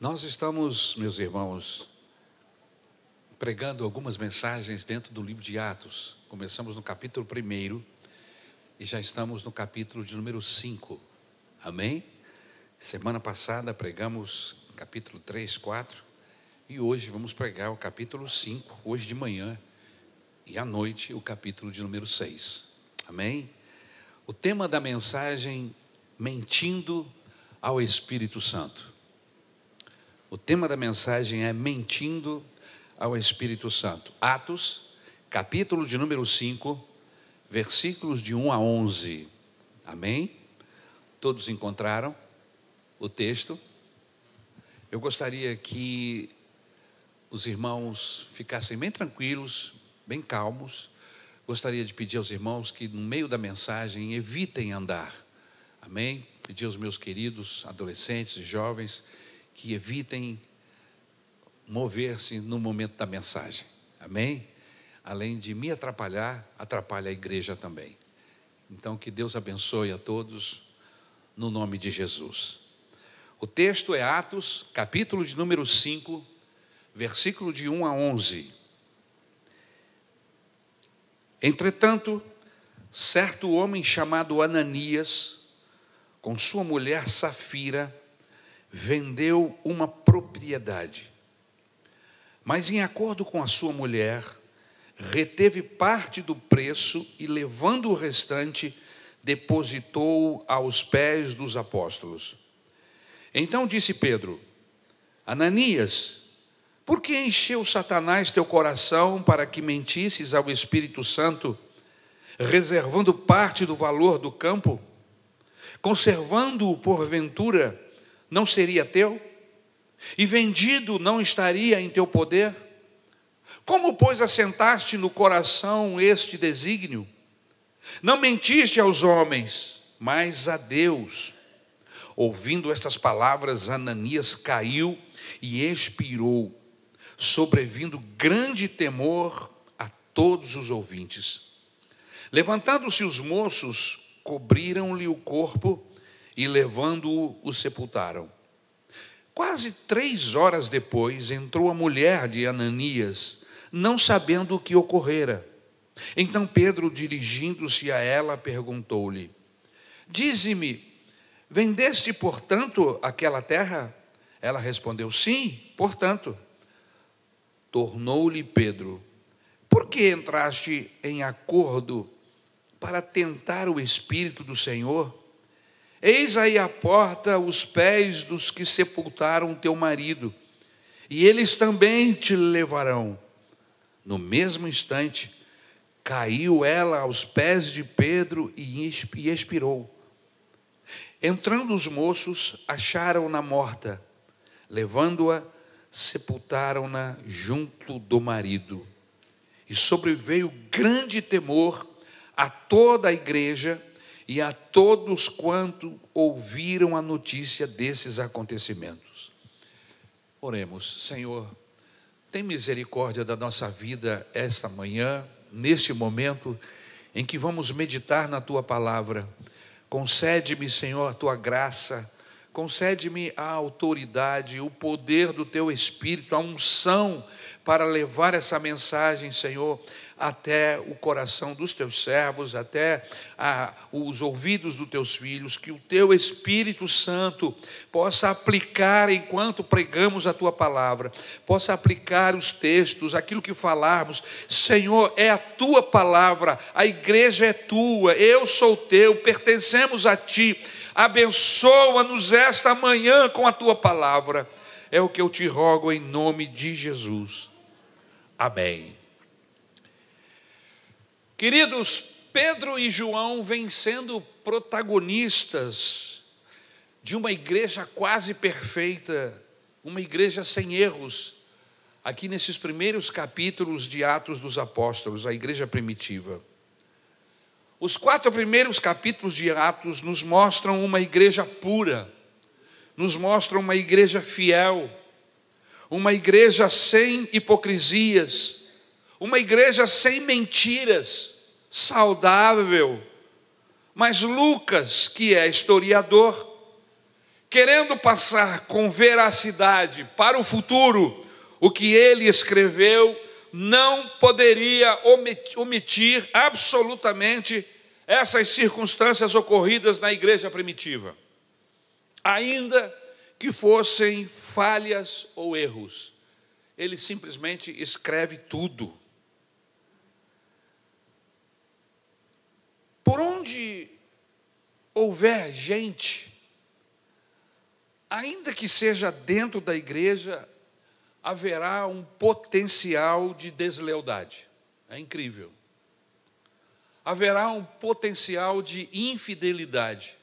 Nós estamos, meus irmãos, pregando algumas mensagens dentro do livro de Atos. Começamos no capítulo 1 e já estamos no capítulo de número 5. Amém? Semana passada pregamos capítulo 3, 4 e hoje vamos pregar o capítulo 5, hoje de manhã e à noite o capítulo de número 6. Amém? O tema da mensagem: Mentindo ao Espírito Santo. O tema da mensagem é Mentindo ao Espírito Santo. Atos, capítulo de número 5, versículos de 1 a 11. Amém? Todos encontraram o texto? Eu gostaria que os irmãos ficassem bem tranquilos, bem calmos. Gostaria de pedir aos irmãos que, no meio da mensagem, evitem andar. Amém? Pedir aos meus queridos adolescentes e jovens que evitem mover-se no momento da mensagem. Amém? Além de me atrapalhar, atrapalha a igreja também. Então, que Deus abençoe a todos, no nome de Jesus. O texto é Atos, capítulo de número 5, versículo de 1 a 11. Entretanto, certo homem chamado Ananias, com sua mulher Safira, vendeu uma propriedade. Mas, em acordo com a sua mulher, reteve parte do preço e, levando o restante, depositou aos pés dos apóstolos. Então disse Pedro: Ananias, por que encheu Satanás teu coração para que mentisses ao Espírito Santo, reservando parte do valor do campo? Conservando-o porventura não seria teu? E vendido não estaria em teu poder? Como, pois, assentaste no coração este desígnio? Não mentiste aos homens, mas a Deus. Ouvindo estas palavras, Ananias caiu e expirou, sobrevindo grande temor a todos os ouvintes. Levantando-se os moços, cobriram-lhe o corpo e, levando-o, o sepultaram. Quase três horas depois, entrou a mulher de Ananias, não sabendo o que ocorrera. Então Pedro, dirigindo-se a ela, perguntou-lhe: Dize-me, vendeste, portanto, aquela terra? Ela respondeu: Sim, portanto. Tornou-lhe Pedro: Por que entraste em acordo para tentar o Espírito do Senhor? Eis aí à porta os pés dos que sepultaram teu marido, e eles também te levarão. No mesmo instante, caiu ela aos pés de Pedro e expirou. Entrando os moços, acharam-na morta, levando-a, sepultaram-na junto do marido. E sobreveio grande temor a toda a igreja e a todos quanto ouviram a notícia desses acontecimentos. Oremos, Senhor, tem misericórdia da nossa vida esta manhã, neste momento em que vamos meditar na tua palavra. Concede-me, Senhor, a tua graça, concede-me a autoridade, o poder do teu espírito, a unção para levar essa mensagem, Senhor, até o coração dos teus servos, até a, os ouvidos dos teus filhos, que o teu Espírito Santo possa aplicar enquanto pregamos a tua palavra, possa aplicar os textos, aquilo que falarmos. Senhor, é a tua palavra, a igreja é tua, eu sou teu, pertencemos a ti. Abençoa-nos esta manhã com a tua palavra. É o que eu te rogo em nome de Jesus. Amém. Queridos, Pedro e João vêm sendo protagonistas de uma igreja quase perfeita, uma igreja sem erros, aqui nesses primeiros capítulos de Atos dos Apóstolos, a igreja primitiva. Os quatro primeiros capítulos de Atos nos mostram uma igreja pura, nos mostram uma igreja fiel, uma igreja sem hipocrisias, uma igreja sem mentiras, saudável. Mas Lucas, que é historiador, querendo passar com veracidade para o futuro o que ele escreveu, não poderia omitir absolutamente essas circunstâncias ocorridas na igreja primitiva, ainda que fossem falhas ou erros. Ele simplesmente escreve tudo. Por onde houver gente, ainda que seja dentro da igreja, haverá um potencial de deslealdade. É incrível. Haverá um potencial de infidelidade.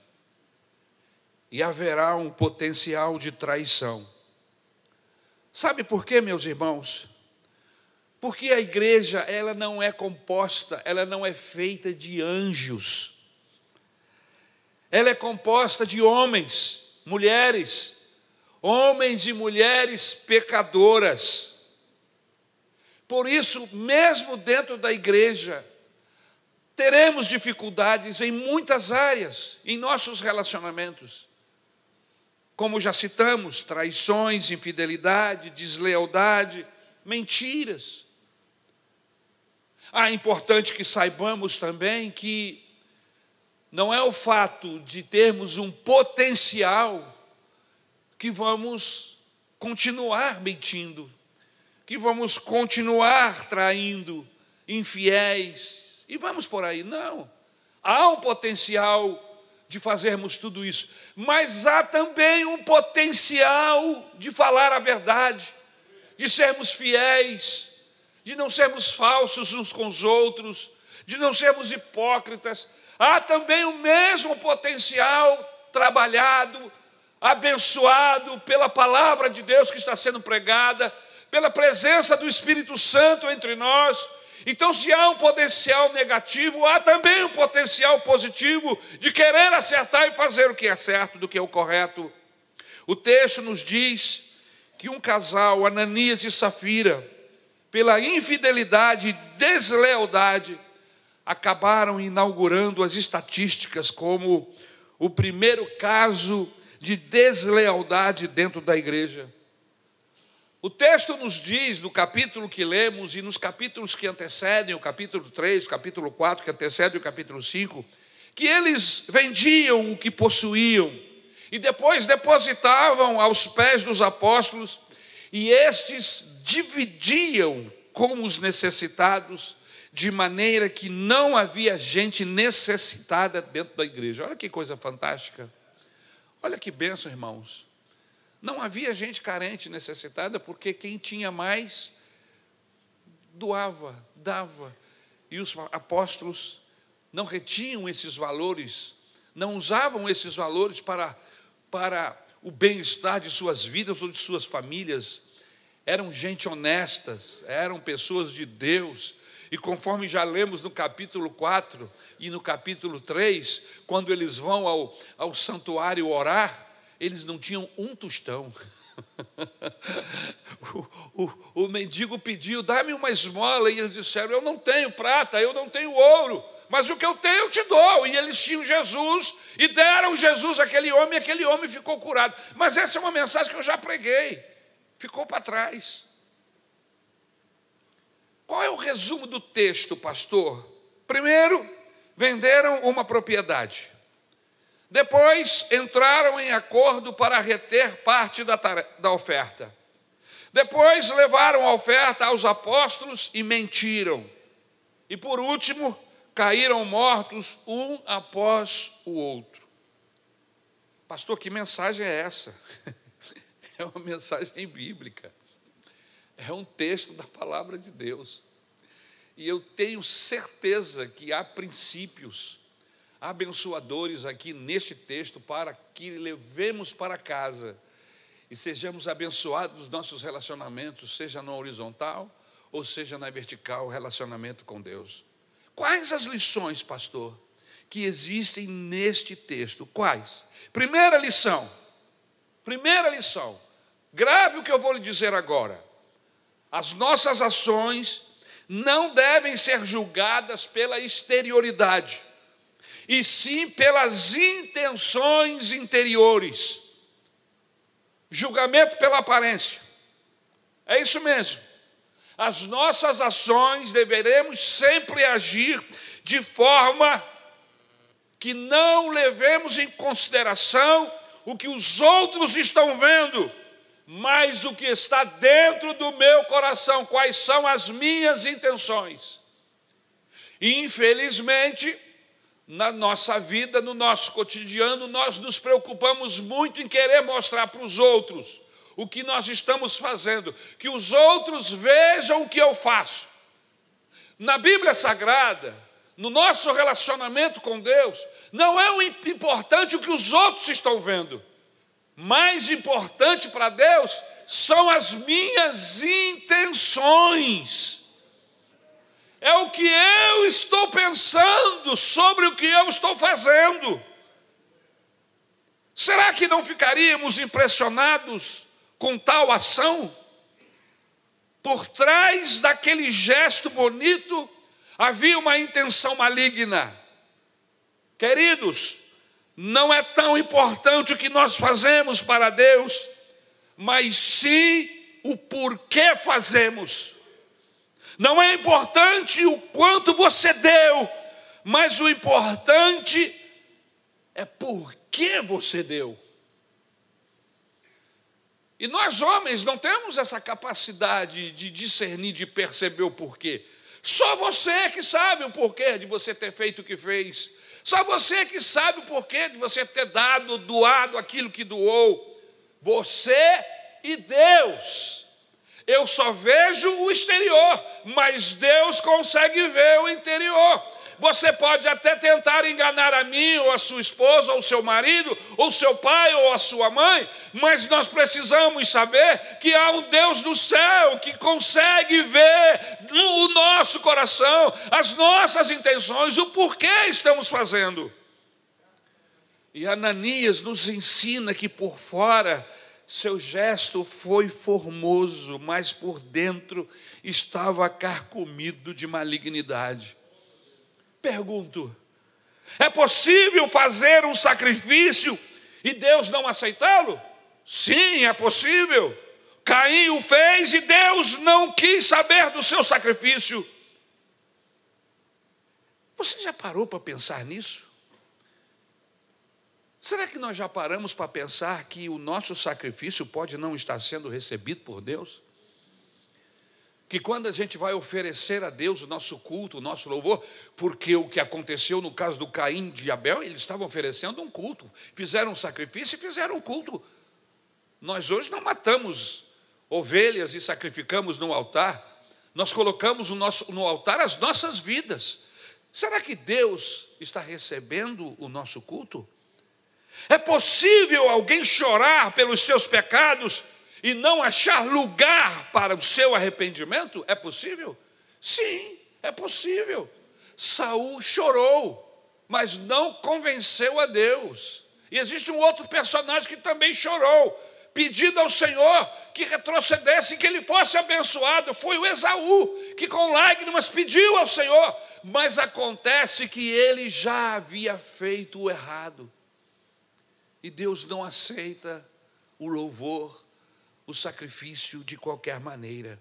E haverá um potencial de traição. Sabe por quê, meus irmãos? Porque a igreja, ela não é composta, ela não é feita de anjos. Ela é composta de homens, mulheres, homens e mulheres pecadoras. Por isso, mesmo dentro da igreja, teremos dificuldades em muitas áreas, em nossos relacionamentos. Como já citamos, traições, infidelidade, deslealdade, mentiras. Ah, é importante que saibamos também que não é o fato de termos um potencial que vamos continuar mentindo, que vamos continuar traindo, infiéis, e vamos por aí. Não. Há um potencial de fazermos tudo isso, mas há também um potencial de falar a verdade, de sermos fiéis, de não sermos falsos uns com os outros, de não sermos hipócritas. Há também o mesmo potencial trabalhado abençoado pela palavra de Deus que está sendo pregada, pela presença do Espírito Santo entre nós. Então, se há um potencial negativo, há também um potencial positivo de querer acertar e fazer o que é certo, do que é o correto. O texto nos diz que um casal, Ananias e Safira, pela infidelidade e deslealdade, acabaram inaugurando as estatísticas como o primeiro caso de deslealdade dentro da igreja. O texto nos diz, no capítulo que lemos e nos capítulos que antecedem, o capítulo 3, o capítulo 4, que antecedem o capítulo 5, que eles vendiam o que possuíam e depois depositavam aos pés dos apóstolos, e estes dividiam com os necessitados, de maneira que não havia gente necessitada dentro da igreja. Olha que coisa fantástica. Olha que benção, irmãos. Não havia gente carente, necessitada, porque quem tinha mais doava, dava. E os apóstolos não retinham esses valores, não usavam esses valores para, para o bem-estar de suas vidas ou de suas famílias. Eram gente honestas, eram pessoas de Deus, e conforme já lemos no capítulo 4 e no capítulo 3, quando eles vão ao, ao santuário orar, eles não tinham um tostão. o, o, o mendigo pediu, dá-me uma esmola, e eles disseram: Eu não tenho prata, eu não tenho ouro, mas o que eu tenho eu te dou. E eles tinham Jesus e deram Jesus àquele homem, e aquele homem ficou curado. Mas essa é uma mensagem que eu já preguei, ficou para trás. Qual é o resumo do texto, pastor? Primeiro, venderam uma propriedade. Depois, entraram em acordo para reter parte da, da oferta. Depois, levaram a oferta aos apóstolos e mentiram. E por último, caíram mortos um após o outro. Pastor, que mensagem é essa? É uma mensagem bíblica. É um texto da palavra de Deus. E eu tenho certeza que há princípios abençoadores aqui neste texto para que levemos para casa e sejamos abençoados nos nossos relacionamentos, seja na horizontal ou seja na vertical, relacionamento com Deus. Quais as lições, pastor, que existem neste texto? Quais? Primeira lição. Primeira lição. Grave o que eu vou lhe dizer agora. As nossas ações não devem ser julgadas pela exterioridade, e sim pelas intenções interiores. julgamento pela aparência. É isso mesmo. As nossas ações deveremos sempre agir de forma que não levemos em consideração o que os outros estão vendo, mas o que está dentro do meu coração, quais são as minhas intenções. Infelizmente, na nossa vida, no nosso cotidiano, nós nos preocupamos muito em querer mostrar para os outros o que nós estamos fazendo, que os outros vejam o que eu faço. Na Bíblia Sagrada, no nosso relacionamento com Deus, não é o importante o que os outros estão vendo. Mais importante para Deus são as minhas intenções. É o que eu estou pensando sobre o que eu estou fazendo. Será que não ficaríamos impressionados com tal ação? Por trás daquele gesto bonito havia uma intenção maligna. Queridos, não é tão importante o que nós fazemos para Deus, mas sim o porquê fazemos. Não é importante o quanto você deu, mas o importante é por que você deu. E nós, homens, não temos essa capacidade de discernir, de perceber o porquê. Só você que sabe o porquê de você ter feito o que fez. Só você que sabe o porquê de você ter dado, doado aquilo que doou. Você e Deus. Eu só vejo o exterior, mas Deus consegue ver o interior. Você pode até tentar enganar a mim, ou a sua esposa, ou seu marido, ou seu pai, ou a sua mãe, mas nós precisamos saber que há um Deus do céu que consegue ver o nosso coração, as nossas intenções, o porquê estamos fazendo. E Ananias nos ensina que por fora seu gesto foi formoso, mas por dentro estava carcomido de malignidade. Pergunto: é possível fazer um sacrifício e Deus não aceitá-lo? Sim, é possível. Caim o fez e Deus não quis saber do seu sacrifício. Você já parou para pensar nisso? Será que nós já paramos para pensar que o nosso sacrifício pode não estar sendo recebido por Deus? que quando a gente vai oferecer a Deus o nosso culto, o nosso louvor, porque o que aconteceu no caso do Caim de Abel, eles estavam oferecendo um culto, fizeram um sacrifício e fizeram um culto. Nós hoje não matamos ovelhas e sacrificamos no altar, nós colocamos no, nosso, no altar as nossas vidas. Será que Deus está recebendo o nosso culto? É possível alguém chorar pelos seus pecados e não achar lugar para o seu arrependimento? É possível? Sim, é possível. Saul chorou, mas não convenceu a Deus. E existe um outro personagem que também chorou, pedindo ao Senhor que retrocedesse, que ele fosse abençoado. Foi o Esaú, que com lágrimas pediu ao Senhor, mas acontece que ele já havia feito o errado. E Deus não aceita o louvor o sacrifício de qualquer maneira.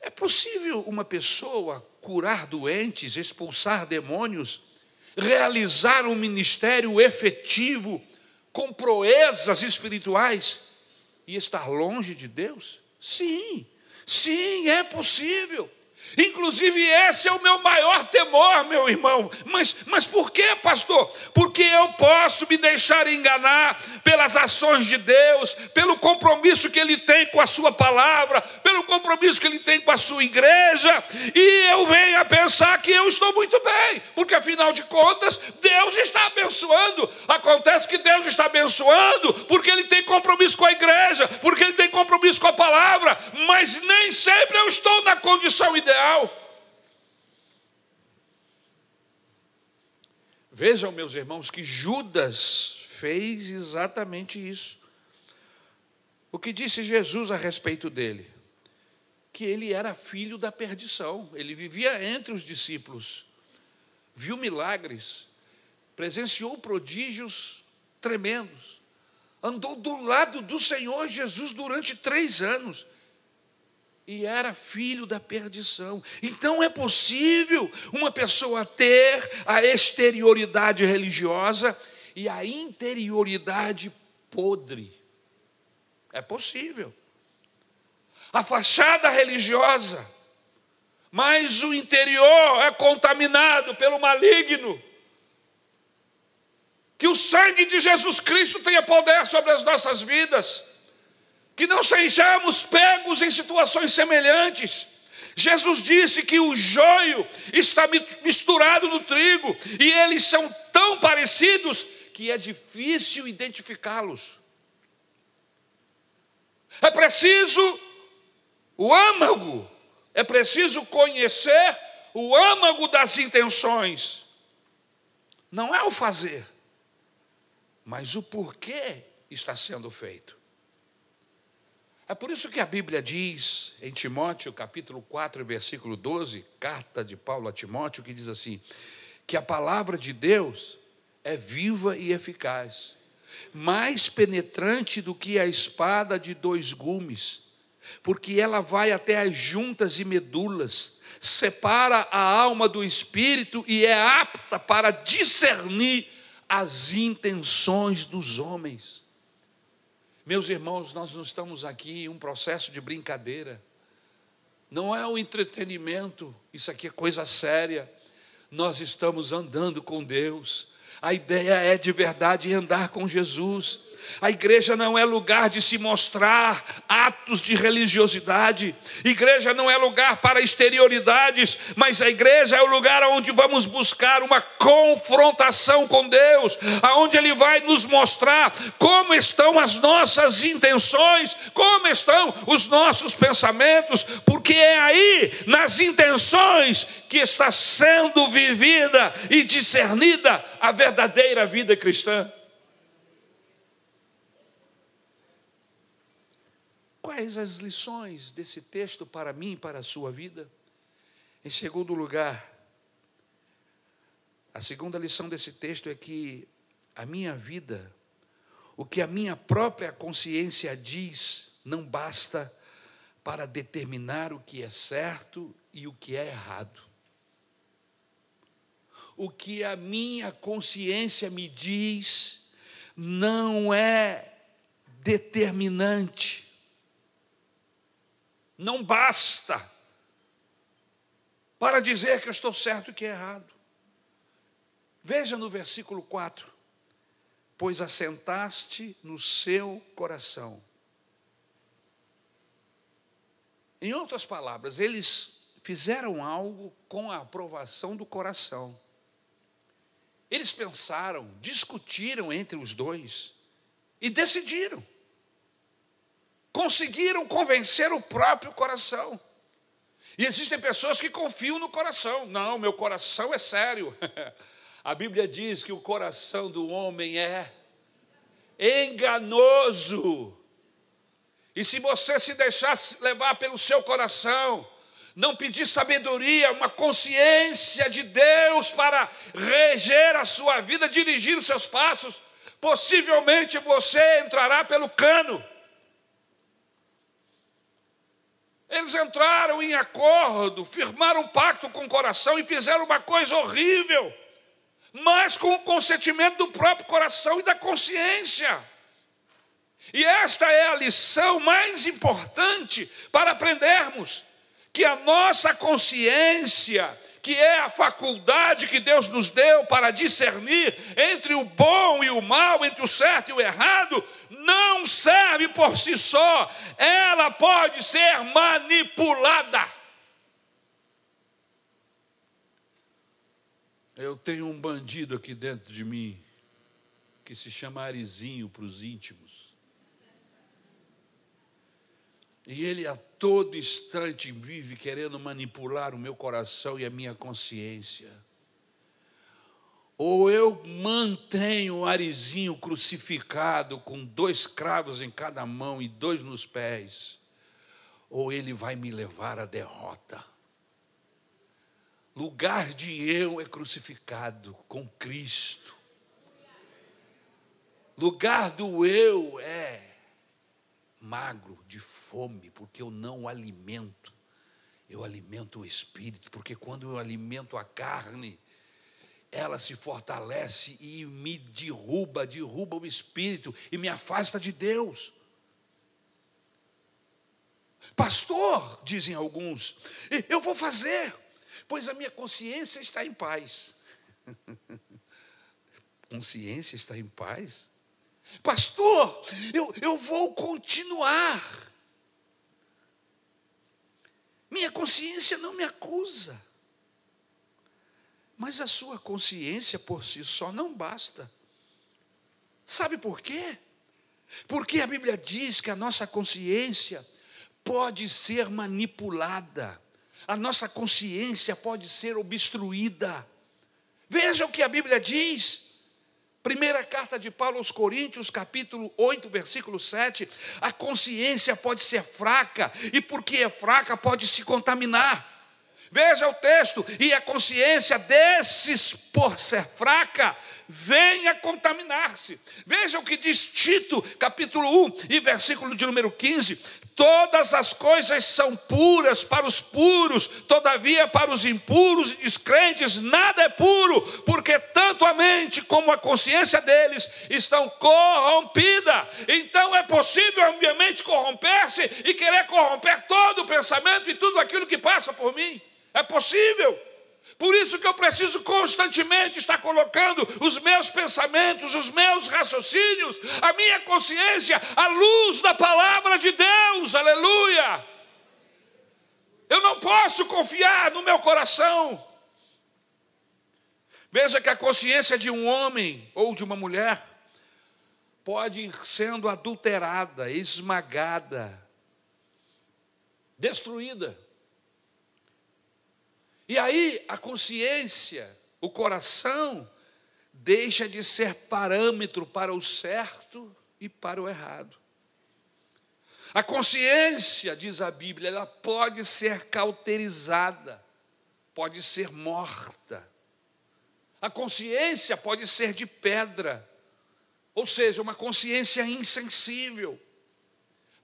É possível uma pessoa curar doentes, expulsar demônios, realizar um ministério efetivo com proezas espirituais e estar longe de Deus? Sim, sim, é possível. Inclusive, esse é o meu maior temor, meu irmão. Mas, mas por que, pastor? Porque eu posso me deixar enganar pelas ações de Deus, pelo compromisso que Ele tem com a Sua palavra, pelo compromisso que Ele tem com a Sua igreja, e eu venho a pensar que eu estou muito bem, porque afinal de contas, Deus está abençoando. Acontece que Deus está abençoando porque Ele tem compromisso com a igreja, porque Ele tem compromisso com a palavra, mas nem sempre eu estou na condição ideal ideal. Vejam, meus irmãos, que Judas fez exatamente isso. O que disse Jesus a respeito dele? Que ele era filho da perdição, ele vivia entre os discípulos, viu milagres, presenciou prodígios tremendos, andou do lado do Senhor Jesus durante três anos e era filho da perdição. Então é possível uma pessoa ter a exterioridade religiosa e a interioridade podre. É possível. A fachada religiosa, mas o interior é contaminado pelo maligno. Que o sangue de Jesus Cristo tenha poder sobre as nossas vidas que não sejamos pegos em situações semelhantes. Jesus disse que o joio está misturado no trigo e eles são tão parecidos que é difícil identificá-los. É preciso o âmago, é preciso conhecer o âmago das intenções. Não é o fazer, mas o porquê está sendo feito. É por isso que a Bíblia diz em Timóteo, capítulo 4, versículo 12, carta de Paulo a Timóteo, que diz assim: que a palavra de Deus é viva e eficaz, mais penetrante do que a espada de dois gumes, porque ela vai até as juntas e medulas, separa a alma do espírito e é apta para discernir as intenções dos homens. Meus irmãos, nós não estamos aqui em um processo de brincadeira. Não é um entretenimento, isso aqui é coisa séria. Nós estamos andando com Deus. A ideia é de verdade andar com Jesus. A igreja não é lugar de se mostrar atos de religiosidade. Igreja não é lugar para exterioridades, mas a igreja é o lugar onde vamos buscar uma confrontação com Deus, aonde ele vai nos mostrar como estão as nossas intenções, como estão os nossos pensamentos, porque é aí nas intenções que está sendo vivida e discernida a verdadeira vida cristã. Quais as lições desse texto para mim e para a sua vida? Em segundo lugar, a segunda lição desse texto é que a minha vida, o que a minha própria consciência diz, não basta para determinar o que é certo e o que é errado. O que a minha consciência me diz não é determinante não basta para dizer que eu estou certo e que é errado. Veja no versículo 4: Pois assentaste no seu coração. Em outras palavras, eles fizeram algo com a aprovação do coração. Eles pensaram, discutiram entre os dois e decidiram conseguiram convencer o próprio coração. E existem pessoas que confiam no coração. Não, meu coração é sério. A Bíblia diz que o coração do homem é enganoso. E se você se deixasse levar pelo seu coração, não pedir sabedoria, uma consciência de Deus para reger a sua vida, dirigir os seus passos, possivelmente você entrará pelo cano. Eles entraram em acordo, firmaram um pacto com o coração e fizeram uma coisa horrível, mas com o consentimento do próprio coração e da consciência. E esta é a lição mais importante para aprendermos: que a nossa consciência que é a faculdade que Deus nos deu para discernir entre o bom e o mal, entre o certo e o errado, não serve por si só, ela pode ser manipulada. Eu tenho um bandido aqui dentro de mim que se chama Arizinho para os íntimos. E ele a todo instante vive querendo manipular o meu coração e a minha consciência. Ou eu mantenho o Arizinho crucificado com dois cravos em cada mão e dois nos pés, ou ele vai me levar à derrota. Lugar de eu é crucificado com Cristo. lugar do eu é magro, de fome, porque eu não alimento. Eu alimento o espírito, porque quando eu alimento a carne, ela se fortalece e me derruba, derruba o espírito e me afasta de Deus. Pastor, dizem alguns, eu vou fazer, pois a minha consciência está em paz. consciência está em paz? Pastor, eu, eu vou continuar. Minha consciência não me acusa. Mas a sua consciência por si só não basta. Sabe por quê? Porque a Bíblia diz que a nossa consciência pode ser manipulada, a nossa consciência pode ser obstruída. Veja o que a Bíblia diz. Primeira carta de Paulo aos Coríntios, capítulo 8, versículo 7. A consciência pode ser fraca, e porque é fraca, pode se contaminar. Veja o texto, e a consciência desses, por ser fraca, venha contaminar-se. Veja o que diz Tito, capítulo 1 e versículo de número 15: Todas as coisas são puras para os puros, todavia para os impuros e descrentes nada é puro, porque tanto a mente como a consciência deles estão corrompidas. Então é possível a minha mente corromper-se e querer corromper todo o pensamento e tudo aquilo que passa por mim. É possível. Por isso que eu preciso constantemente estar colocando os meus pensamentos, os meus raciocínios, a minha consciência à luz da palavra de Deus. Aleluia! Eu não posso confiar no meu coração. Veja que a consciência de um homem ou de uma mulher pode ir sendo adulterada, esmagada, destruída. E aí a consciência, o coração, deixa de ser parâmetro para o certo e para o errado. A consciência, diz a Bíblia, ela pode ser cauterizada, pode ser morta. A consciência pode ser de pedra, ou seja, uma consciência insensível.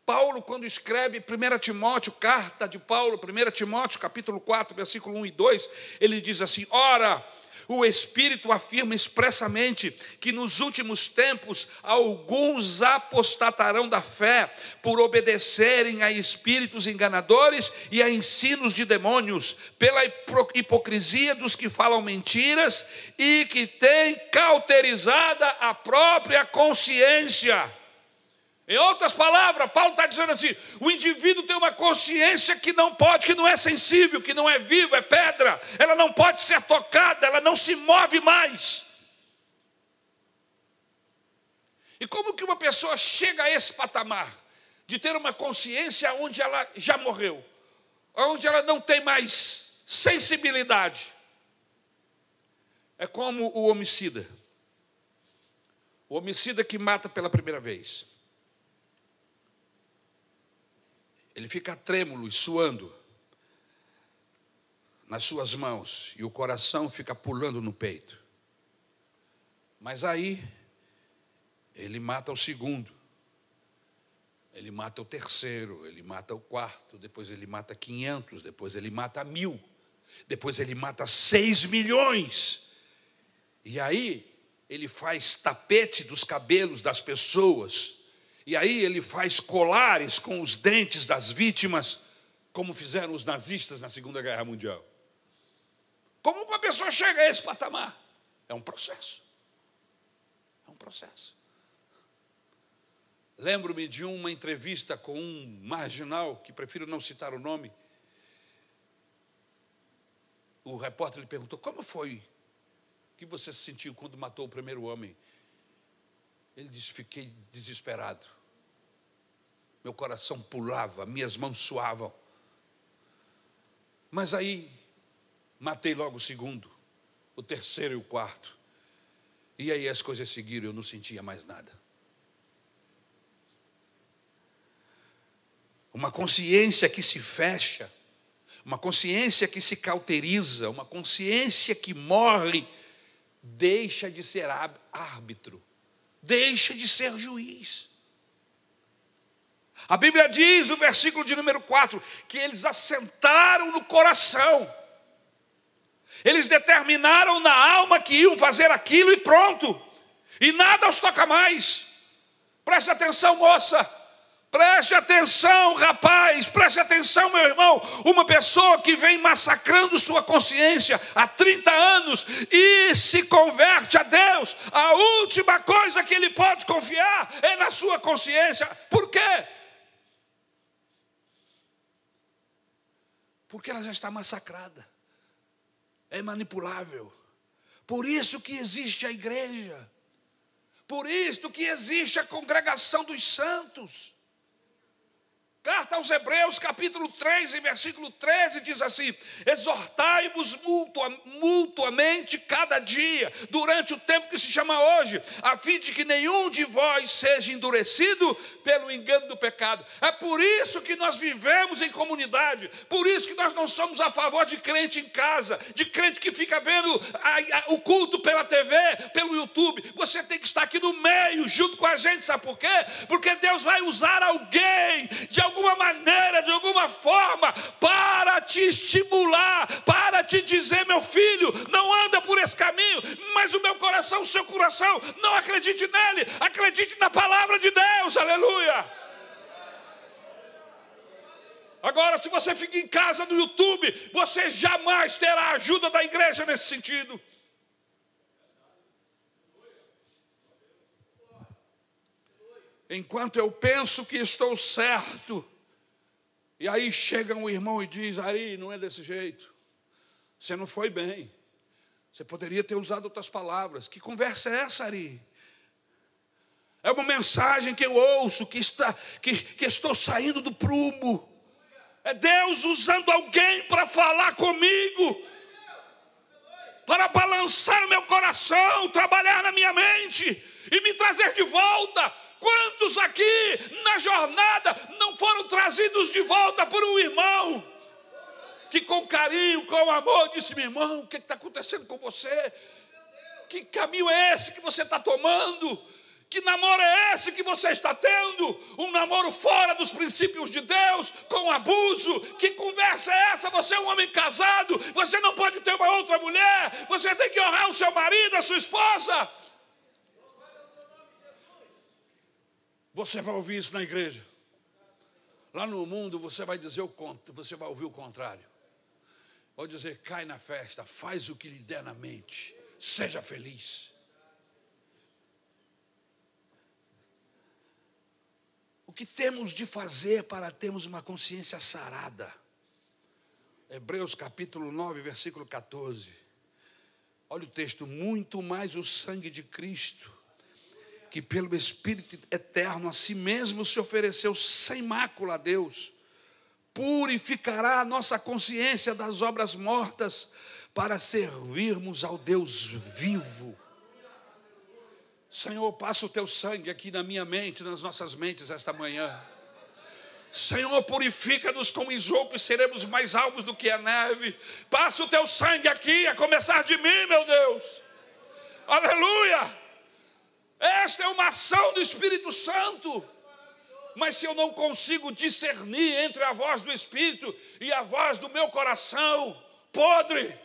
Paulo, quando escreve 1 Timóteo, carta de Paulo, 1 Timóteo, capítulo 4, versículo 1 e 2, ele diz assim: Ora, o Espírito afirma expressamente que nos últimos tempos alguns apostatarão da fé por obedecerem a espíritos enganadores e a ensinos de demônios, pela hipocrisia dos que falam mentiras e que têm cauterizada a própria consciência. Em outras palavras, Paulo está dizendo assim: o indivíduo tem uma consciência que não pode, que não é sensível, que não é viva, é pedra, ela não pode ser tocada, ela não se move mais. E como que uma pessoa chega a esse patamar de ter uma consciência onde ela já morreu, onde ela não tem mais sensibilidade? É como o homicida. O homicida que mata pela primeira vez. Ele fica trêmulo e suando nas suas mãos e o coração fica pulando no peito. Mas aí ele mata o segundo, ele mata o terceiro, ele mata o quarto, depois ele mata quinhentos, depois ele mata mil, depois ele mata seis milhões. E aí ele faz tapete dos cabelos das pessoas e aí ele faz colares com os dentes das vítimas, como fizeram os nazistas na Segunda Guerra Mundial. Como uma pessoa chega a esse patamar? É um processo. É um processo. Lembro-me de uma entrevista com um marginal, que prefiro não citar o nome. O repórter lhe perguntou: Como foi que você se sentiu quando matou o primeiro homem? Ele disse: Fiquei desesperado. Meu coração pulava, minhas mãos suavam. Mas aí, matei logo o segundo, o terceiro e o quarto. E aí as coisas seguiram, eu não sentia mais nada. Uma consciência que se fecha, uma consciência que se cauteriza, uma consciência que morre, deixa de ser árbitro deixa de ser juiz. A Bíblia diz, no versículo de número 4, que eles assentaram no coração, eles determinaram na alma que iam fazer aquilo e pronto, e nada os toca mais. Preste atenção, moça. Preste atenção, rapaz, preste atenção, meu irmão. Uma pessoa que vem massacrando sua consciência há 30 anos e se converte a Deus, a última coisa que ele pode confiar é na sua consciência. Por quê? Porque ela já está massacrada, é manipulável. Por isso que existe a igreja, por isso que existe a congregação dos santos. Carta aos Hebreus, capítulo 3, em versículo 13, diz assim: Exortai-vos mutua, mutuamente cada dia, durante o tempo que se chama hoje, a fim de que nenhum de vós seja endurecido pelo engano do pecado. É por isso que nós vivemos em comunidade, por isso que nós não somos a favor de crente em casa, de crente que fica vendo a, a, o culto pela TV, pelo YouTube. Você tem que estar aqui no meio, junto com a gente, sabe por quê? Porque Deus vai usar alguém de algum alguma maneira, de alguma forma, para te estimular, para te dizer, meu filho, não anda por esse caminho, mas o meu coração, o seu coração, não acredite nele, acredite na palavra de Deus, aleluia. Agora, se você fica em casa no YouTube, você jamais terá ajuda da igreja nesse sentido. Enquanto eu penso que estou certo, e aí chega um irmão e diz: Ari, não é desse jeito. Você não foi bem. Você poderia ter usado outras palavras. Que conversa é essa, Ari? É uma mensagem que eu ouço, que, está, que, que estou saindo do prumo. É Deus usando alguém para falar comigo, para balançar o meu coração, trabalhar na minha mente e me trazer de volta Quantos aqui na jornada não foram trazidos de volta por um irmão? Que com carinho, com amor, disse: meu irmão, o que está acontecendo com você? Que caminho é esse que você está tomando? Que namoro é esse que você está tendo? Um namoro fora dos princípios de Deus, com abuso? Que conversa é essa? Você é um homem casado, você não pode ter uma outra mulher, você tem que honrar o seu marido, a sua esposa. Você vai ouvir isso na igreja. Lá no mundo você vai dizer o você vai ouvir o contrário. Pode dizer, cai na festa, faz o que lhe der na mente, seja feliz. O que temos de fazer para termos uma consciência sarada? Hebreus capítulo 9, versículo 14. Olha o texto: muito mais o sangue de Cristo que pelo Espírito eterno a si mesmo se ofereceu sem mácula a Deus, purificará a nossa consciência das obras mortas para servirmos ao Deus vivo. Senhor, passa o teu sangue aqui na minha mente, nas nossas mentes esta manhã. Senhor, purifica-nos com isopo e seremos mais alvos do que a neve. Passa o teu sangue aqui, a começar de mim, meu Deus. Aleluia. Esta é uma ação do Espírito Santo. Mas se eu não consigo discernir entre a voz do Espírito e a voz do meu coração podre,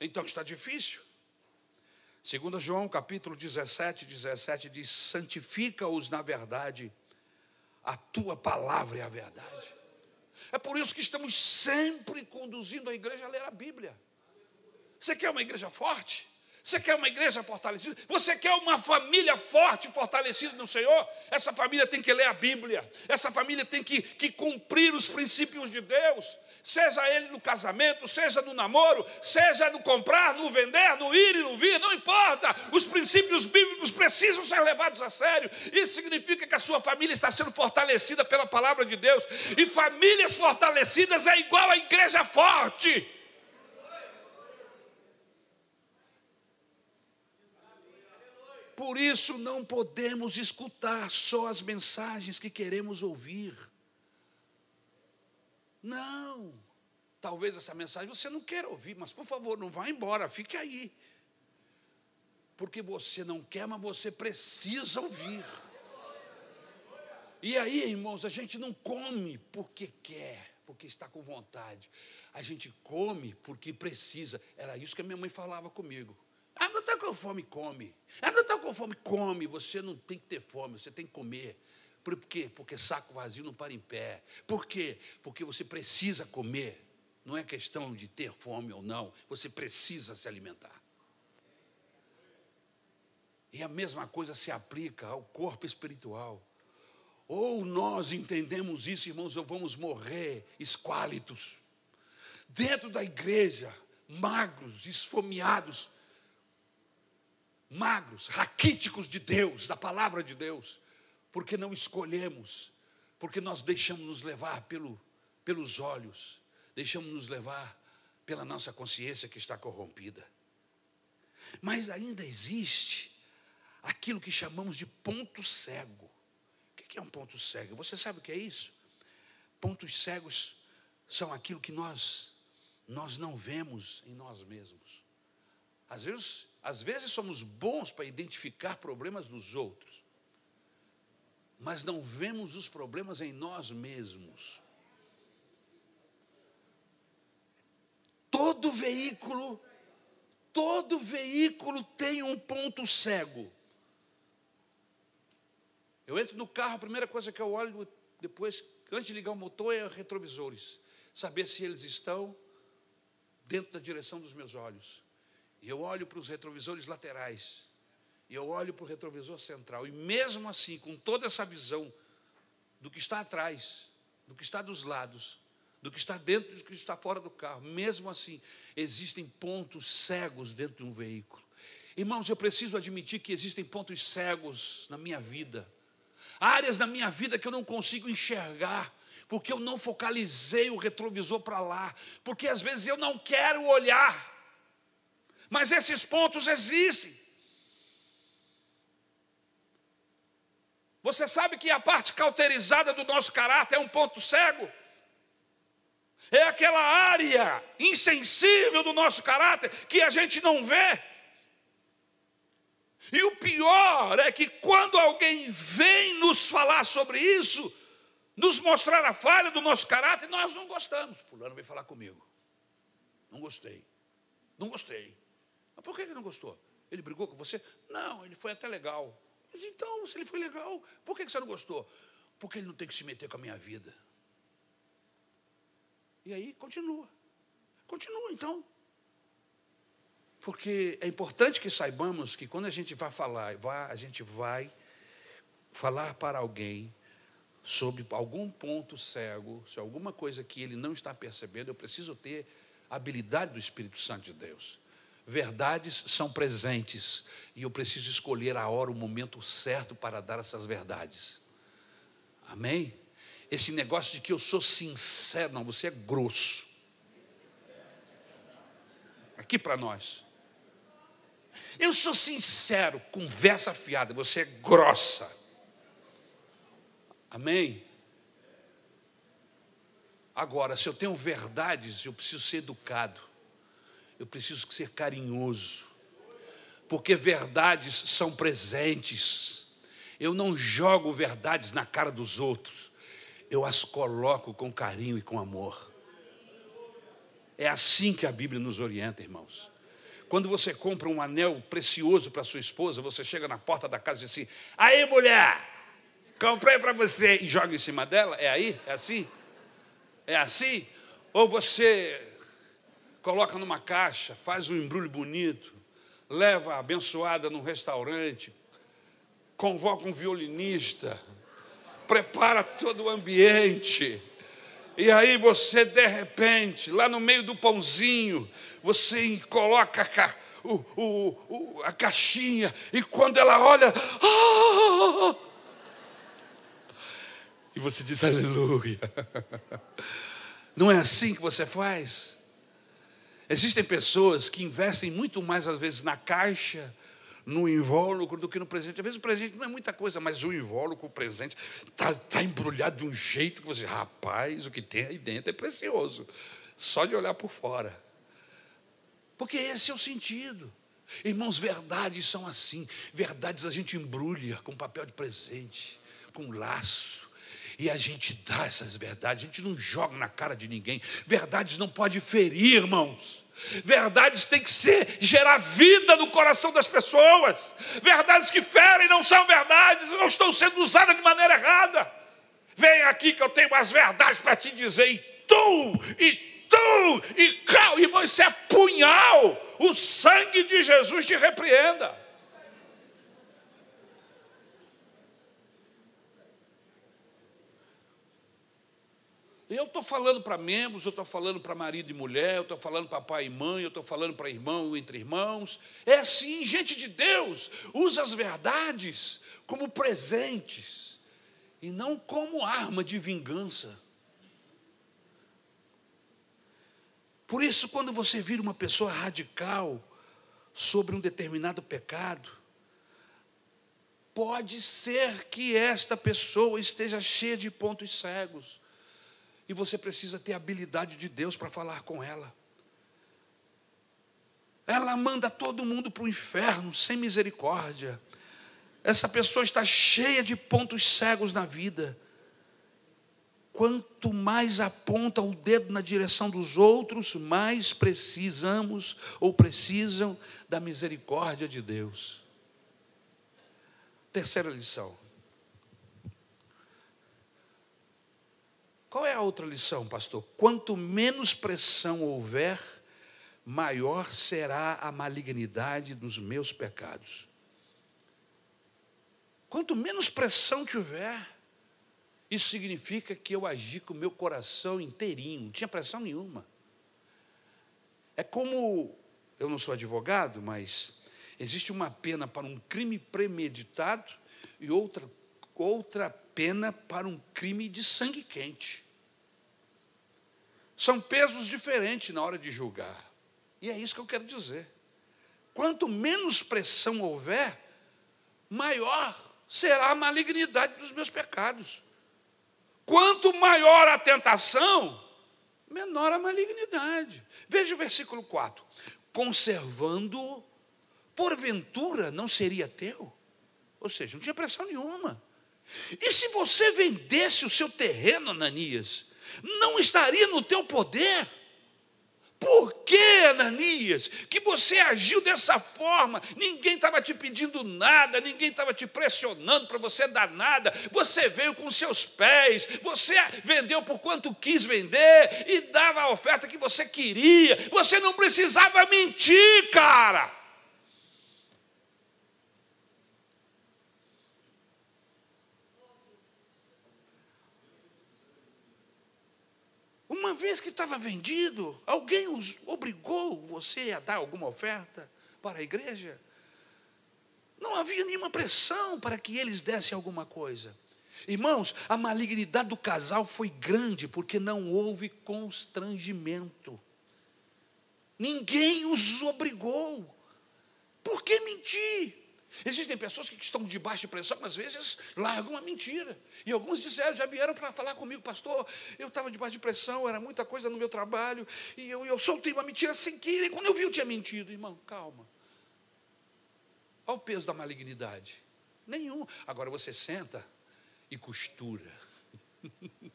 então está difícil. Segundo João capítulo 17, 17 diz: santifica-os na verdade, a tua palavra é a verdade. É por isso que estamos sempre conduzindo a igreja a ler a Bíblia. Você quer uma igreja forte? Você quer uma igreja fortalecida? Você quer uma família forte fortalecida no Senhor? Essa família tem que ler a Bíblia. Essa família tem que, que cumprir os princípios de Deus. Seja ele no casamento, seja no namoro, seja no comprar, no vender, no ir e no vir, não importa. Os princípios bíblicos precisam ser levados a sério. Isso significa que a sua família está sendo fortalecida pela palavra de Deus. E famílias fortalecidas é igual a igreja forte. Por isso não podemos escutar só as mensagens que queremos ouvir. Não. talvez essa mensagem você não quer ouvir, mas por favor, não vá embora, fique aí. Porque você não quer, mas você precisa ouvir. E aí, irmãos, a gente não come porque quer, porque está com vontade. A gente come porque precisa. Era isso que a minha mãe falava comigo. Ah, não está com fome, come. Ah, não está com fome, come. Você não tem que ter fome, você tem que comer. Por quê? Porque saco vazio não para em pé. Por quê? Porque você precisa comer. Não é questão de ter fome ou não, você precisa se alimentar. E a mesma coisa se aplica ao corpo espiritual. Ou nós entendemos isso, irmãos, ou vamos morrer esquálitos. Dentro da igreja, magros, esfomeados, magros, raquíticos de Deus, da palavra de Deus, porque não escolhemos, porque nós deixamos nos levar pelo, pelos olhos, deixamos nos levar pela nossa consciência que está corrompida. Mas ainda existe aquilo que chamamos de ponto cego. O que é um ponto cego? Você sabe o que é isso? Pontos cegos são aquilo que nós nós não vemos em nós mesmos. Às vezes, às vezes somos bons para identificar problemas nos outros, mas não vemos os problemas em nós mesmos. Todo veículo, todo veículo tem um ponto cego. Eu entro no carro, a primeira coisa que eu olho depois, antes de ligar o motor, é retrovisores. Saber se eles estão dentro da direção dos meus olhos. E eu olho para os retrovisores laterais. E eu olho para o retrovisor central. E mesmo assim, com toda essa visão do que está atrás, do que está dos lados, do que está dentro do que está fora do carro. Mesmo assim, existem pontos cegos dentro de um veículo. Irmãos, eu preciso admitir que existem pontos cegos na minha vida, áreas da minha vida que eu não consigo enxergar, porque eu não focalizei o retrovisor para lá, porque às vezes eu não quero olhar, mas esses pontos existem. Você sabe que a parte cauterizada do nosso caráter é um ponto cego? é aquela área insensível do nosso caráter que a gente não vê. E o pior é que quando alguém vem nos falar sobre isso, nos mostrar a falha do nosso caráter, nós não gostamos. Fulano veio falar comigo. Não gostei. Não gostei. Mas por que ele não gostou? Ele brigou com você? Não, ele foi até legal. Mas então, se ele foi legal, por que você não gostou? Porque ele não tem que se meter com a minha vida. E aí continua. Continua então. Porque é importante que saibamos que quando a gente vai falar, a gente vai falar para alguém sobre algum ponto cego, se alguma coisa que ele não está percebendo, eu preciso ter a habilidade do Espírito Santo de Deus. Verdades são presentes e eu preciso escolher a hora, o momento certo para dar essas verdades. Amém? esse negócio de que eu sou sincero, não, você é grosso. Aqui para nós. Eu sou sincero, conversa fiada, você é grossa. Amém? Agora, se eu tenho verdades, eu preciso ser educado, eu preciso ser carinhoso, porque verdades são presentes. Eu não jogo verdades na cara dos outros eu as coloco com carinho e com amor. É assim que a Bíblia nos orienta, irmãos. Quando você compra um anel precioso para sua esposa, você chega na porta da casa e diz assim: Aí, mulher, comprei para você, e joga em cima dela. É aí? É assim? É assim? Ou você coloca numa caixa, faz um embrulho bonito, leva a abençoada num restaurante, convoca um violinista, prepara todo o ambiente. E aí você, de repente, lá no meio do pãozinho, você coloca a, o, o, a caixinha, e quando ela olha, ah! e você diz aleluia. Não é assim que você faz? Existem pessoas que investem muito mais, às vezes, na caixa no invólucro do que no presente. Às vezes o presente não é muita coisa, mas o invólucro, o presente, está tá embrulhado de um jeito que você, rapaz, o que tem aí dentro é precioso. só de olhar por fora. Porque esse é o sentido. Irmãos, verdades são assim. Verdades a gente embrulha com papel de presente, com laço. E a gente dá essas verdades, a gente não joga na cara de ninguém. Verdades não pode ferir, irmãos. Verdades têm que ser gerar vida no coração das pessoas. Verdades que ferem não são verdades, não estão sendo usadas de maneira errada. Vem aqui que eu tenho as verdades para te dizer, e tu, e tu, e cal, irmão, isso é punhal. O sangue de Jesus te repreenda. Eu estou falando para membros, eu estou falando para marido e mulher, eu estou falando para pai e mãe, eu estou falando para irmão entre irmãos. É assim, gente de Deus, usa as verdades como presentes e não como arma de vingança. Por isso, quando você vira uma pessoa radical sobre um determinado pecado, pode ser que esta pessoa esteja cheia de pontos cegos e você precisa ter habilidade de Deus para falar com ela. Ela manda todo mundo para o inferno sem misericórdia. Essa pessoa está cheia de pontos cegos na vida. Quanto mais aponta o dedo na direção dos outros, mais precisamos ou precisam da misericórdia de Deus. Terceira lição. Qual é a outra lição, pastor? Quanto menos pressão houver, maior será a malignidade dos meus pecados. Quanto menos pressão tiver, isso significa que eu agi com o meu coração inteirinho, não tinha pressão nenhuma. É como, eu não sou advogado, mas existe uma pena para um crime premeditado e outra, outra pena para um crime de sangue quente. São pesos diferentes na hora de julgar. E é isso que eu quero dizer. Quanto menos pressão houver, maior será a malignidade dos meus pecados. Quanto maior a tentação, menor a malignidade. Veja o versículo 4: conservando, porventura não seria teu? Ou seja, não tinha pressão nenhuma. E se você vendesse o seu terreno, Ananias, não estaria no teu poder? Por que, Ananias, que você agiu dessa forma? Ninguém estava te pedindo nada, ninguém estava te pressionando para você dar nada. Você veio com seus pés, você vendeu por quanto quis vender e dava a oferta que você queria. Você não precisava mentir, cara. Uma vez que estava vendido, alguém os obrigou você a dar alguma oferta para a igreja? Não havia nenhuma pressão para que eles dessem alguma coisa. Irmãos, a malignidade do casal foi grande porque não houve constrangimento. Ninguém os obrigou. Por que mentir? Existem pessoas que estão debaixo de pressão, às vezes largam uma mentira. E alguns disseram, já vieram para falar comigo, pastor, eu estava debaixo de pressão, era muita coisa no meu trabalho, e eu, eu soltei uma mentira sem querer. Quando eu vi, eu tinha mentido. Irmão, calma. Olha o peso da malignidade. Nenhum. Agora você senta e costura.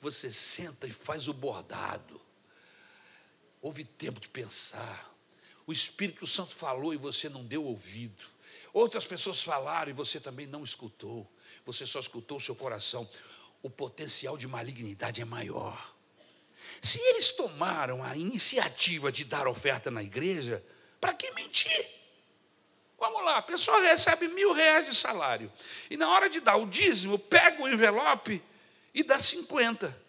Você senta e faz o bordado. Houve tempo de pensar. O Espírito Santo falou e você não deu ouvido. Outras pessoas falaram e você também não escutou. Você só escutou o seu coração. O potencial de malignidade é maior. Se eles tomaram a iniciativa de dar oferta na igreja, para que mentir? Vamos lá, a pessoa recebe mil reais de salário. E na hora de dar o dízimo, pega o envelope e dá 50.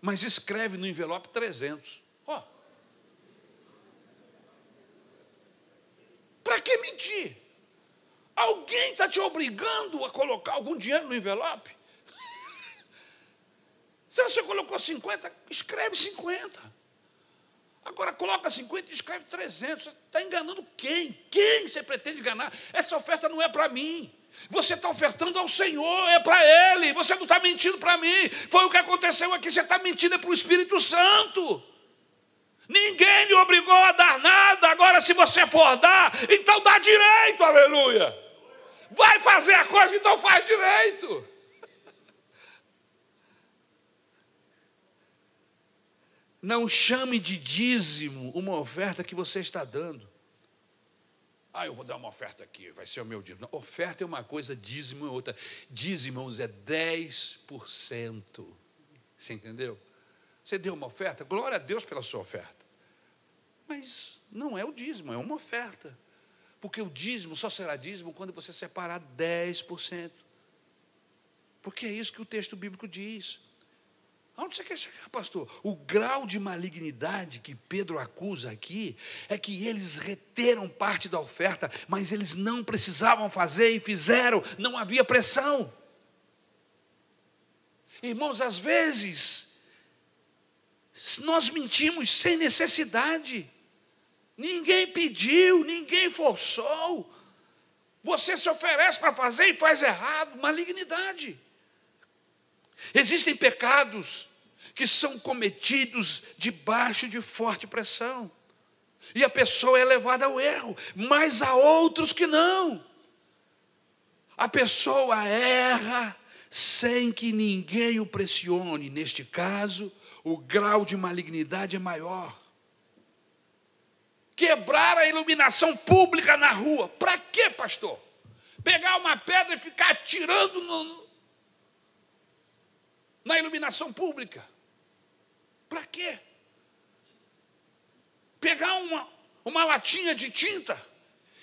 Mas escreve no envelope 300. Ó. Para que mentir? Alguém está te obrigando a colocar algum dinheiro no envelope? Se você colocou 50, escreve 50. Agora coloca 50 e escreve 300. Você está enganando quem? Quem você pretende enganar? Essa oferta não é para mim. Você está ofertando ao Senhor, é para Ele. Você não está mentindo para mim. Foi o que aconteceu aqui. Você está mentindo é para o Espírito Santo. Ninguém lhe obrigou a dar nada. Agora, se você for dar, então dá direito, aleluia. Vai fazer a coisa, então faz direito. Não chame de dízimo uma oferta que você está dando. Ah, eu vou dar uma oferta aqui, vai ser o meu dízimo. Não, oferta é uma coisa, dízimo é outra. Dízimo, é 10%. Você entendeu? Você deu uma oferta, glória a Deus pela sua oferta. Mas não é o dízimo, é uma oferta. Porque o dízimo só será dízimo quando você separar 10%. Porque é isso que o texto bíblico diz. Aonde você quer chegar, pastor? O grau de malignidade que Pedro acusa aqui é que eles reteram parte da oferta, mas eles não precisavam fazer e fizeram, não havia pressão. Irmãos, às vezes, nós mentimos sem necessidade, ninguém pediu, ninguém forçou, você se oferece para fazer e faz errado, malignidade. Existem pecados que são cometidos debaixo de forte pressão. E a pessoa é levada ao erro, mas há outros que não. A pessoa erra sem que ninguém o pressione. Neste caso, o grau de malignidade é maior. Quebrar a iluminação pública na rua. Para quê, pastor? Pegar uma pedra e ficar atirando no, na iluminação pública. Para quê? Pegar uma, uma latinha de tinta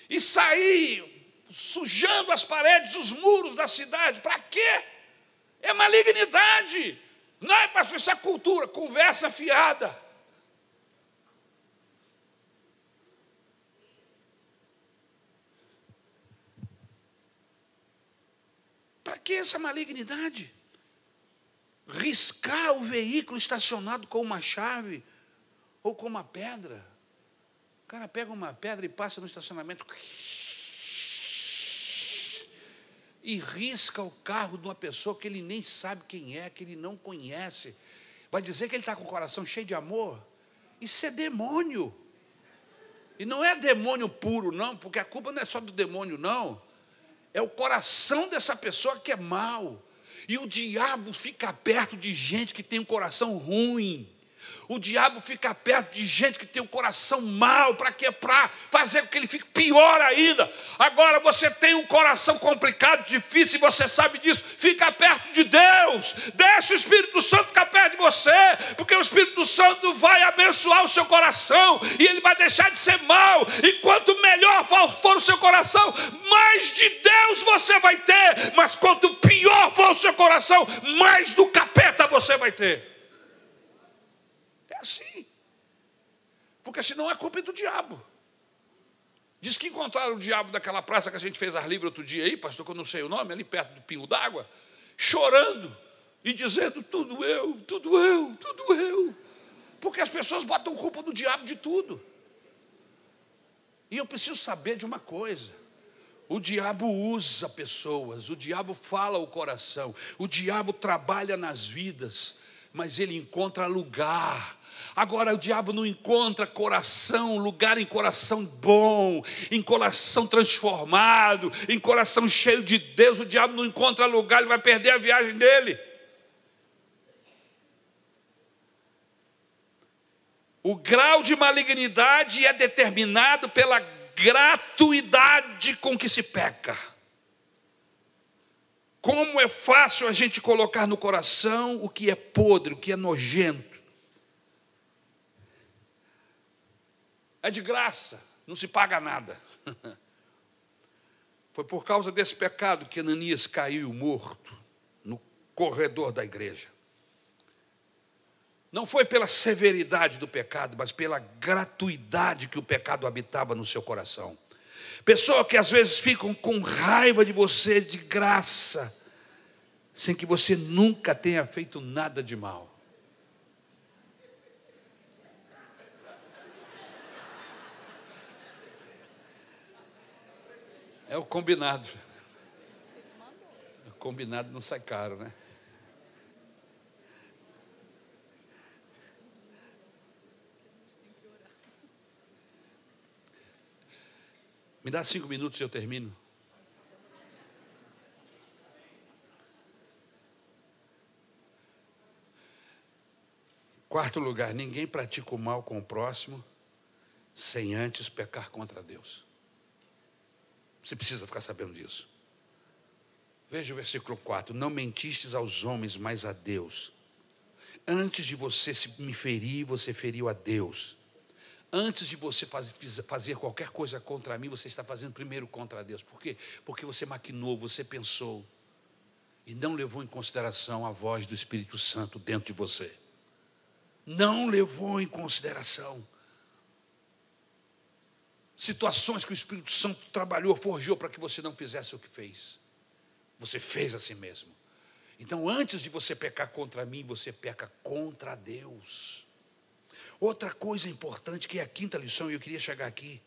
e sair sujando as paredes, os muros da cidade. Para quê? É malignidade. Não é, pastor, isso é cultura, conversa fiada. Para que essa malignidade? riscar o veículo estacionado com uma chave ou com uma pedra. O cara pega uma pedra e passa no estacionamento e risca o carro de uma pessoa que ele nem sabe quem é, que ele não conhece. Vai dizer que ele está com o coração cheio de amor? Isso é demônio. E não é demônio puro, não, porque a culpa não é só do demônio, não. É o coração dessa pessoa que é mau. E o diabo fica perto de gente que tem um coração ruim. O diabo fica perto de gente que tem um coração mau, para? Para fazer com que ele fique pior ainda. Agora você tem um coração complicado, difícil, e você sabe disso, fica perto de Deus. Deixa o Espírito Santo ficar perto de você, porque o Espírito Santo vai abençoar o seu coração e ele vai deixar de ser mau. E quanto melhor for o seu coração, mais de Deus você vai ter. Mas quanto pior for o seu coração, mais do capeta você vai ter assim. Porque senão a culpa é do diabo. Diz que encontraram o diabo daquela praça que a gente fez ar livre outro dia aí, pastor, que eu não sei o nome, ali perto do pingo d'água, chorando e dizendo: tudo eu, tudo eu, tudo eu. Porque as pessoas botam culpa do diabo de tudo. E eu preciso saber de uma coisa. O diabo usa pessoas, o diabo fala o coração, o diabo trabalha nas vidas, mas ele encontra lugar Agora o diabo não encontra coração, lugar em coração bom, em coração transformado, em coração cheio de Deus. O diabo não encontra lugar, ele vai perder a viagem dele. O grau de malignidade é determinado pela gratuidade com que se peca. Como é fácil a gente colocar no coração o que é podre, o que é nojento. É de graça, não se paga nada. Foi por causa desse pecado que Ananias caiu morto no corredor da igreja. Não foi pela severidade do pecado, mas pela gratuidade que o pecado habitava no seu coração. Pessoas que às vezes ficam com raiva de você de graça, sem que você nunca tenha feito nada de mal. É o combinado. O combinado não sai caro, né? Me dá cinco minutos e eu termino. Quarto lugar, ninguém pratica o mal com o próximo sem antes pecar contra Deus. Você precisa ficar sabendo disso. Veja o versículo 4: Não mentistes aos homens, mas a Deus. Antes de você me ferir, você feriu a Deus. Antes de você fazer qualquer coisa contra mim, você está fazendo primeiro contra Deus. Por quê? Porque você maquinou, você pensou e não levou em consideração a voz do Espírito Santo dentro de você não levou em consideração situações que o Espírito Santo trabalhou, forjou para que você não fizesse o que fez. Você fez a si mesmo. Então, antes de você pecar contra mim, você peca contra Deus. Outra coisa importante, que é a quinta lição, e eu queria chegar aqui.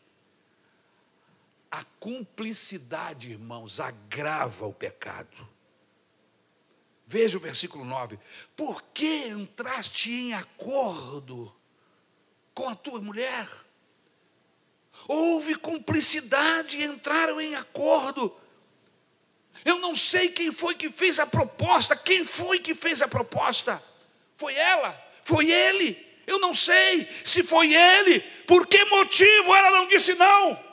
A cumplicidade, irmãos, agrava o pecado. Veja o versículo 9. Por que entraste em acordo com a tua mulher? Houve cumplicidade entraram em acordo. Eu não sei quem foi que fez a proposta. Quem foi que fez a proposta? Foi ela? Foi ele? Eu não sei se foi ele. Por que motivo ela não disse não?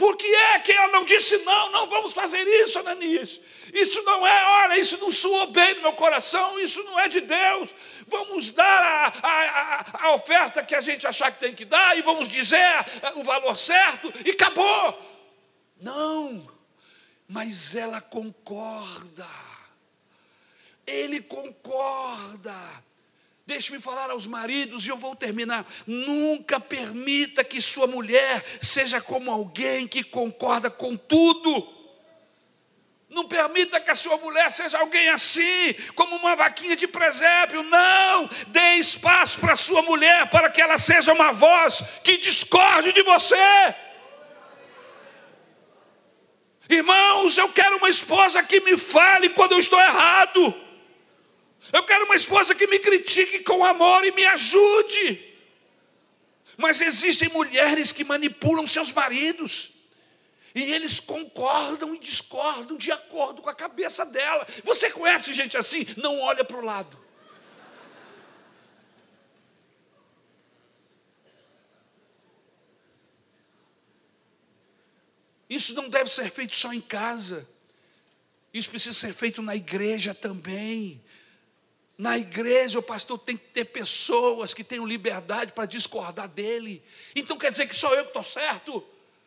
Por que é que ela não disse não, não vamos fazer isso, Ananias? Isso não é, olha, isso não soou bem no meu coração, isso não é de Deus. Vamos dar a, a, a oferta que a gente achar que tem que dar e vamos dizer o valor certo e acabou. Não, mas ela concorda. Ele concorda. Deixe-me falar aos maridos e eu vou terminar. Nunca permita que sua mulher seja como alguém que concorda com tudo. Não permita que a sua mulher seja alguém assim, como uma vaquinha de presépio. Não! Dê espaço para a sua mulher, para que ela seja uma voz que discorde de você. Irmãos, eu quero uma esposa que me fale quando eu estou errado. Eu quero uma esposa que me critique com amor e me ajude. Mas existem mulheres que manipulam seus maridos. E eles concordam e discordam de acordo com a cabeça dela. Você conhece gente assim? Não olha para o lado. Isso não deve ser feito só em casa. Isso precisa ser feito na igreja também. Na igreja, o pastor tem que ter pessoas que tenham liberdade para discordar dele. Então quer dizer que sou eu que estou certo?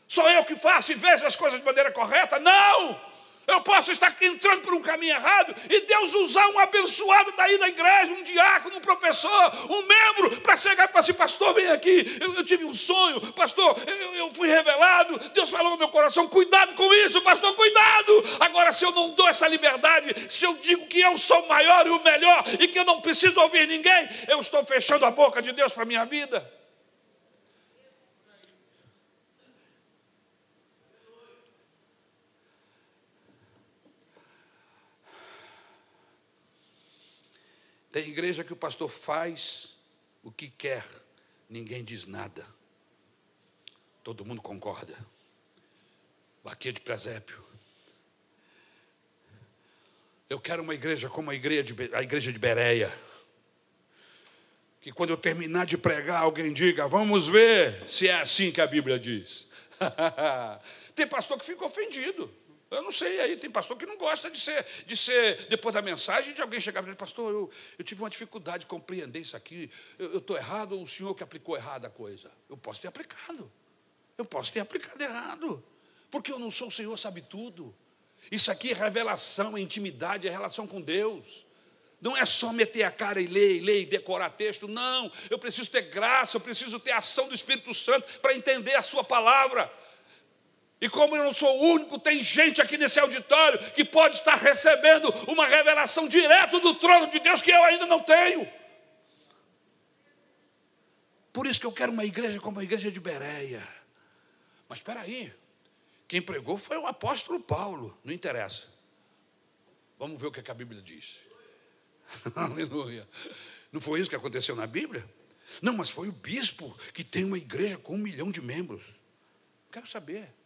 Sou eu que faço e vejo as coisas de maneira correta? Não! Eu posso estar entrando por um caminho errado e Deus usar um abençoado daí da igreja, um diácono, um professor, um membro, para chegar e falar assim: Pastor, vem aqui. Eu, eu tive um sonho, Pastor, eu, eu, fui revelado. Deus falou no meu coração: Cuidado com isso, Pastor, cuidado. Agora, se eu não dou essa liberdade, se eu digo que eu sou o maior e o melhor e que eu não preciso ouvir ninguém, eu estou fechando a boca de Deus para a minha vida. Tem igreja que o pastor faz o que quer, ninguém diz nada. Todo mundo concorda. Vaquia de presépio. Eu quero uma igreja como a igreja de, a igreja de Bereia. Que quando eu terminar de pregar, alguém diga: Vamos ver se é assim que a Bíblia diz. Tem pastor que fica ofendido. Eu não sei, aí tem pastor que não gosta de ser, de ser depois da mensagem, de alguém chegar para ele, pastor, eu, eu tive uma dificuldade de compreender isso aqui, eu estou errado, ou o senhor que aplicou errado a coisa? Eu posso ter aplicado, eu posso ter aplicado errado, porque eu não sou o Senhor, sabe tudo. Isso aqui é revelação, é intimidade, é relação com Deus. Não é só meter a cara e ler, e ler e decorar texto, não. Eu preciso ter graça, eu preciso ter ação do Espírito Santo para entender a Sua palavra. E como eu não sou o único, tem gente aqui nesse auditório que pode estar recebendo uma revelação direto do trono de Deus que eu ainda não tenho. Por isso que eu quero uma igreja como a igreja de Bereia. Mas espera aí, quem pregou foi o apóstolo Paulo, não interessa. Vamos ver o que a Bíblia diz. Aleluia. Não foi isso que aconteceu na Bíblia? Não, mas foi o bispo que tem uma igreja com um milhão de membros. Quero saber.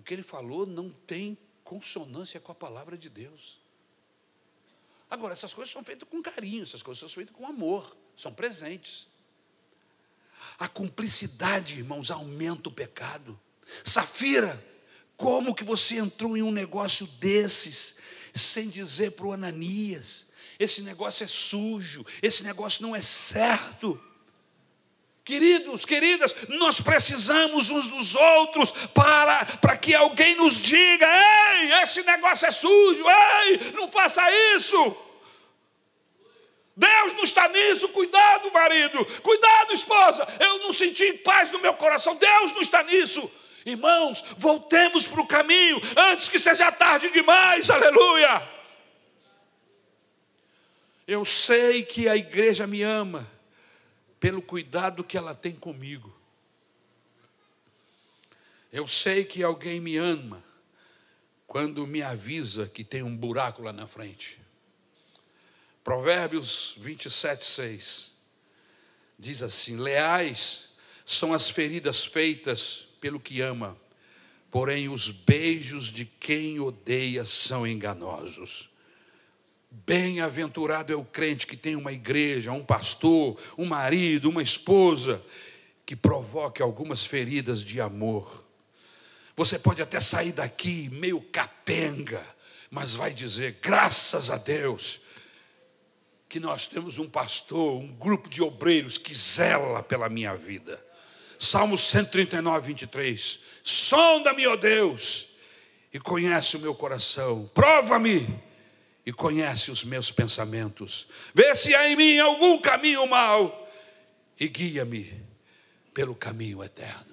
O que ele falou não tem consonância com a palavra de Deus. Agora, essas coisas são feitas com carinho, essas coisas são feitas com amor, são presentes. A cumplicidade, irmãos, aumenta o pecado. Safira, como que você entrou em um negócio desses, sem dizer para o Ananias: esse negócio é sujo, esse negócio não é certo. Queridos, queridas, nós precisamos uns dos outros para, para que alguém nos diga: ei, esse negócio é sujo, ei, não faça isso. Deus não está nisso, cuidado, marido, cuidado, esposa. Eu não senti paz no meu coração, Deus não está nisso. Irmãos, voltemos para o caminho antes que seja tarde demais, aleluia. Eu sei que a igreja me ama pelo cuidado que ela tem comigo. Eu sei que alguém me ama quando me avisa que tem um buraco lá na frente. Provérbios 27, 6 diz assim: Leais são as feridas feitas pelo que ama, porém os beijos de quem odeia são enganosos. Bem-aventurado é o crente que tem uma igreja, um pastor, um marido, uma esposa, que provoque algumas feridas de amor. Você pode até sair daqui meio capenga, mas vai dizer: graças a Deus, que nós temos um pastor, um grupo de obreiros que zela pela minha vida. Salmo 139, 23. Sonda-me, ó Deus, e conhece o meu coração. Prova-me e conhece os meus pensamentos. Vê se há em mim algum caminho mau e guia-me pelo caminho eterno.